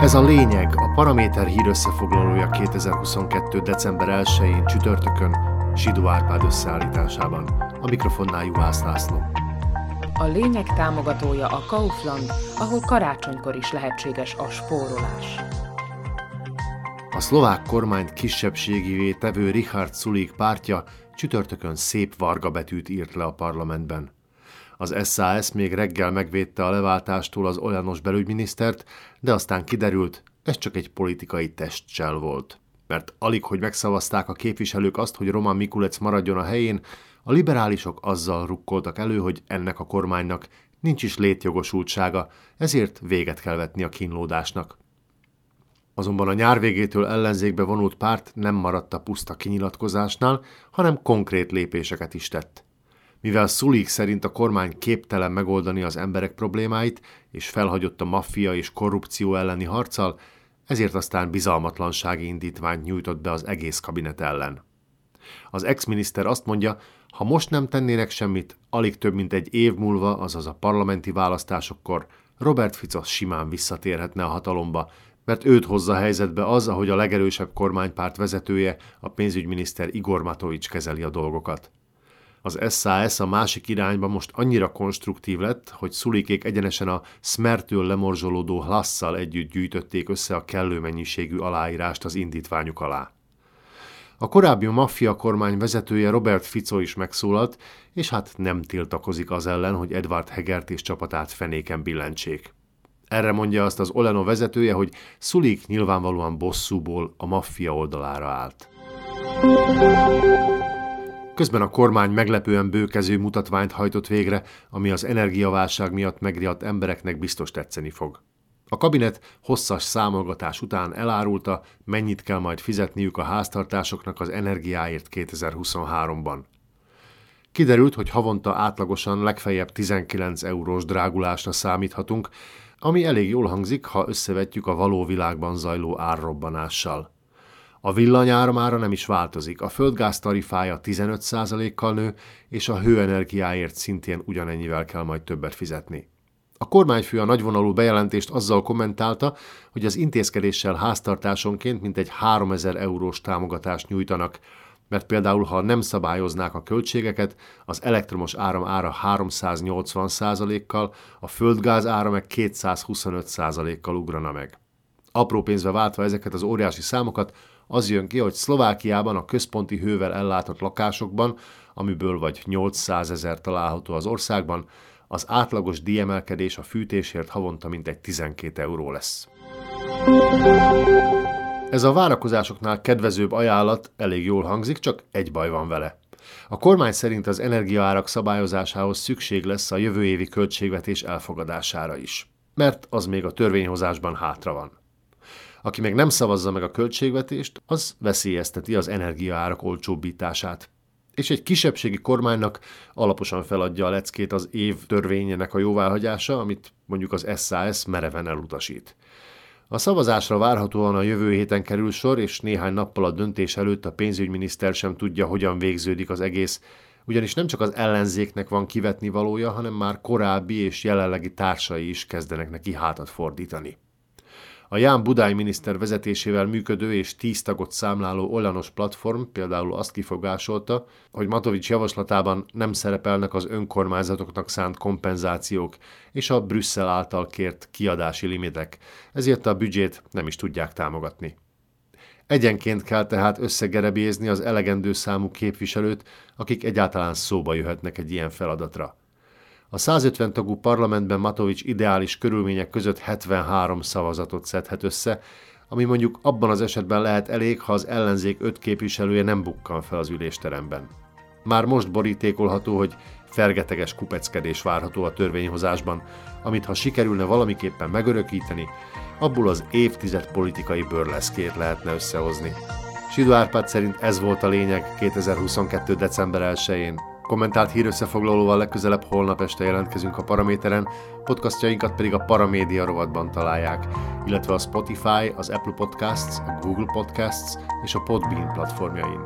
Ez a lényeg, a Paraméter hír összefoglalója 2022. december 1-én csütörtökön Sidó Árpád összeállításában. A mikrofonnál Juhász László. A lényeg támogatója a Kaufland, ahol karácsonykor is lehetséges a spórolás. A szlovák kormányt kisebbségivé tevő Richard Sulik pártja csütörtökön szép varga betűt írt le a parlamentben. Az SAS még reggel megvédte a leváltástól az olyanos belügyminisztert, de aztán kiderült, ez csak egy politikai testcsel volt. Mert alig, hogy megszavazták a képviselők azt, hogy Roman Mikulec maradjon a helyén, a liberálisok azzal rukkoltak elő, hogy ennek a kormánynak nincs is létjogosultsága, ezért véget kell vetni a kínlódásnak. Azonban a nyár végétől ellenzékbe vonult párt nem maradt a puszta kinyilatkozásnál, hanem konkrét lépéseket is tett. Mivel Szulik szerint a kormány képtelen megoldani az emberek problémáit, és felhagyott a maffia és korrupció elleni harccal, ezért aztán bizalmatlansági indítványt nyújtott be az egész kabinet ellen. Az ex-miniszter azt mondja, ha most nem tennének semmit, alig több mint egy év múlva, azaz a parlamenti választásokkor Robert Fico simán visszatérhetne a hatalomba, mert őt hozza helyzetbe az, ahogy a legerősebb kormánypárt vezetője, a pénzügyminiszter Igor Matovics kezeli a dolgokat. Az SAS a másik irányba most annyira konstruktív lett, hogy szulikék egyenesen a Smertől lemorzsolódó Hlasszal együtt gyűjtötték össze a kellő mennyiségű aláírást az indítványuk alá. A korábbi maffia kormány vezetője Robert Fico is megszólalt, és hát nem tiltakozik az ellen, hogy Edward Hegert és csapatát fenéken billentsék. Erre mondja azt az Oleno vezetője, hogy Szulik nyilvánvalóan bosszúból a maffia oldalára állt. Közben a kormány meglepően bőkező mutatványt hajtott végre, ami az energiaválság miatt megriadt embereknek biztos tetszeni fog. A kabinet hosszas számolgatás után elárulta, mennyit kell majd fizetniük a háztartásoknak az energiáért 2023-ban. Kiderült, hogy havonta átlagosan legfeljebb 19 eurós drágulásra számíthatunk, ami elég jól hangzik, ha összevetjük a való világban zajló árrobbanással. A villanyáramára nem is változik, a földgáz tarifája 15%-kal nő, és a hőenergiáért szintén ugyanennyivel kell majd többet fizetni. A kormányfő a nagyvonalú bejelentést azzal kommentálta, hogy az intézkedéssel háztartásonként mintegy 3000 eurós támogatást nyújtanak, mert például ha nem szabályoznák a költségeket, az elektromos áram ára 380%-kal, a földgáz ára meg 225%-kal ugrana meg. Apró pénzbe váltva ezeket az óriási számokat, az jön ki, hogy Szlovákiában a központi hővel ellátott lakásokban, amiből vagy 800 ezer található az országban, az átlagos díjemelkedés a fűtésért havonta mintegy 12 euró lesz. Ez a várakozásoknál kedvezőbb ajánlat elég jól hangzik, csak egy baj van vele. A kormány szerint az energiaárak szabályozásához szükség lesz a jövő évi költségvetés elfogadására is, mert az még a törvényhozásban hátra van. Aki meg nem szavazza meg a költségvetést, az veszélyezteti az energiaárak olcsóbbítását. És egy kisebbségi kormánynak alaposan feladja a leckét az év törvényének a jóváhagyása, amit mondjuk az SAS mereven elutasít. A szavazásra várhatóan a jövő héten kerül sor, és néhány nappal a döntés előtt a pénzügyminiszter sem tudja, hogyan végződik az egész, ugyanis nem csak az ellenzéknek van kivetni valója, hanem már korábbi és jelenlegi társai is kezdenek neki hátat fordítani. A Ján Budály miniszter vezetésével működő és tíz tagot számláló olyanos platform például azt kifogásolta, hogy Matovics javaslatában nem szerepelnek az önkormányzatoknak szánt kompenzációk és a Brüsszel által kért kiadási limitek, ezért a büdzsét nem is tudják támogatni. Egyenként kell tehát összegerebézni az elegendő számú képviselőt, akik egyáltalán szóba jöhetnek egy ilyen feladatra. A 150 tagú parlamentben Matovics ideális körülmények között 73 szavazatot szedhet össze, ami mondjuk abban az esetben lehet elég, ha az ellenzék öt képviselője nem bukkan fel az ülésteremben. Már most borítékolható, hogy fergeteges kupeckedés várható a törvényhozásban, amit ha sikerülne valamiképpen megörökíteni, abból az évtized politikai bőrleszkét lehetne összehozni. Sidó Árpád szerint ez volt a lényeg 2022. december 1-én. Kommentált hírösszefoglalóval legközelebb holnap este jelentkezünk a Paraméteren, podcastjainkat pedig a Paramédia rovatban találják, illetve a Spotify, az Apple Podcasts, a Google Podcasts és a Podbean platformjain.